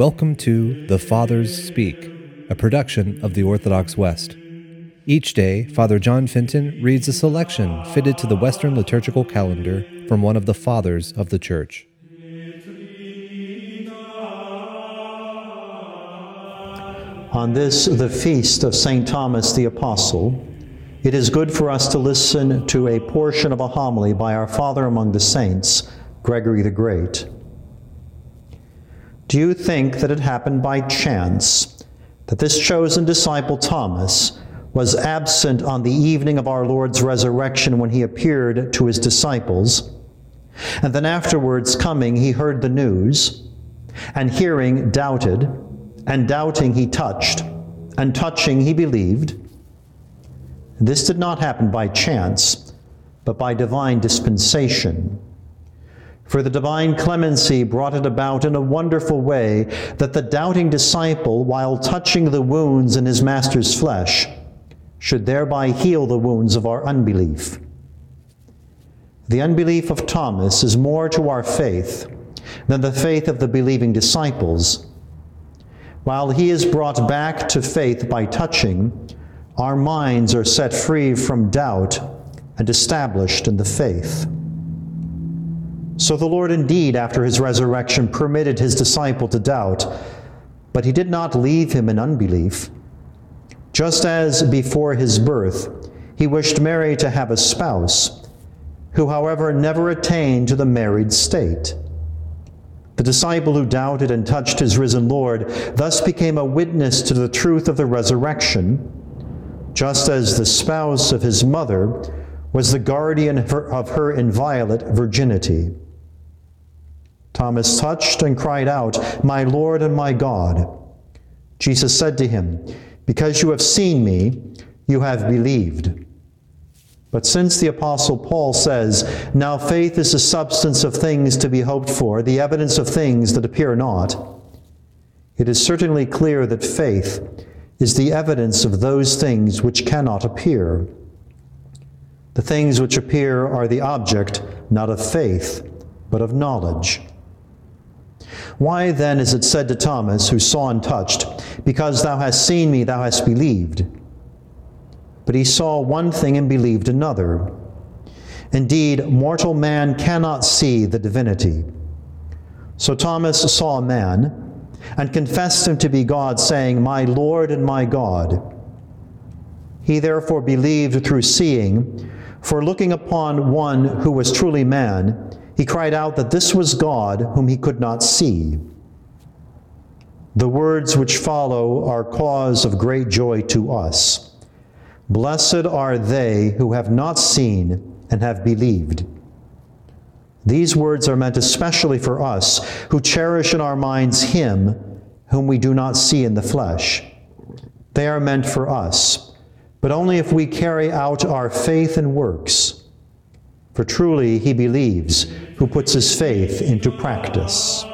Welcome to The Fathers Speak, a production of the Orthodox West. Each day, Father John Fenton reads a selection fitted to the Western liturgical calendar from one of the Fathers of the Church. On this, the feast of St. Thomas the Apostle, it is good for us to listen to a portion of a homily by our Father among the saints, Gregory the Great. Do you think that it happened by chance that this chosen disciple Thomas was absent on the evening of our Lord's resurrection when he appeared to his disciples, and then afterwards coming he heard the news, and hearing doubted, and doubting he touched, and touching he believed? This did not happen by chance, but by divine dispensation. For the divine clemency brought it about in a wonderful way that the doubting disciple, while touching the wounds in his master's flesh, should thereby heal the wounds of our unbelief. The unbelief of Thomas is more to our faith than the faith of the believing disciples. While he is brought back to faith by touching, our minds are set free from doubt and established in the faith. So the Lord indeed, after his resurrection, permitted his disciple to doubt, but he did not leave him in unbelief. Just as before his birth, he wished Mary to have a spouse, who, however, never attained to the married state. The disciple who doubted and touched his risen Lord thus became a witness to the truth of the resurrection, just as the spouse of his mother was the guardian of her inviolate virginity. Thomas touched and cried out, My Lord and my God. Jesus said to him, Because you have seen me, you have believed. But since the Apostle Paul says, Now faith is the substance of things to be hoped for, the evidence of things that appear not, it is certainly clear that faith is the evidence of those things which cannot appear. The things which appear are the object not of faith, but of knowledge. Why then is it said to Thomas, who saw and touched, Because thou hast seen me, thou hast believed? But he saw one thing and believed another. Indeed, mortal man cannot see the divinity. So Thomas saw a man and confessed him to be God, saying, My Lord and my God. He therefore believed through seeing, for looking upon one who was truly man, he cried out that this was God whom he could not see. The words which follow are cause of great joy to us. Blessed are they who have not seen and have believed. These words are meant especially for us who cherish in our minds Him whom we do not see in the flesh. They are meant for us, but only if we carry out our faith and works. For truly he believes who puts his faith into practice.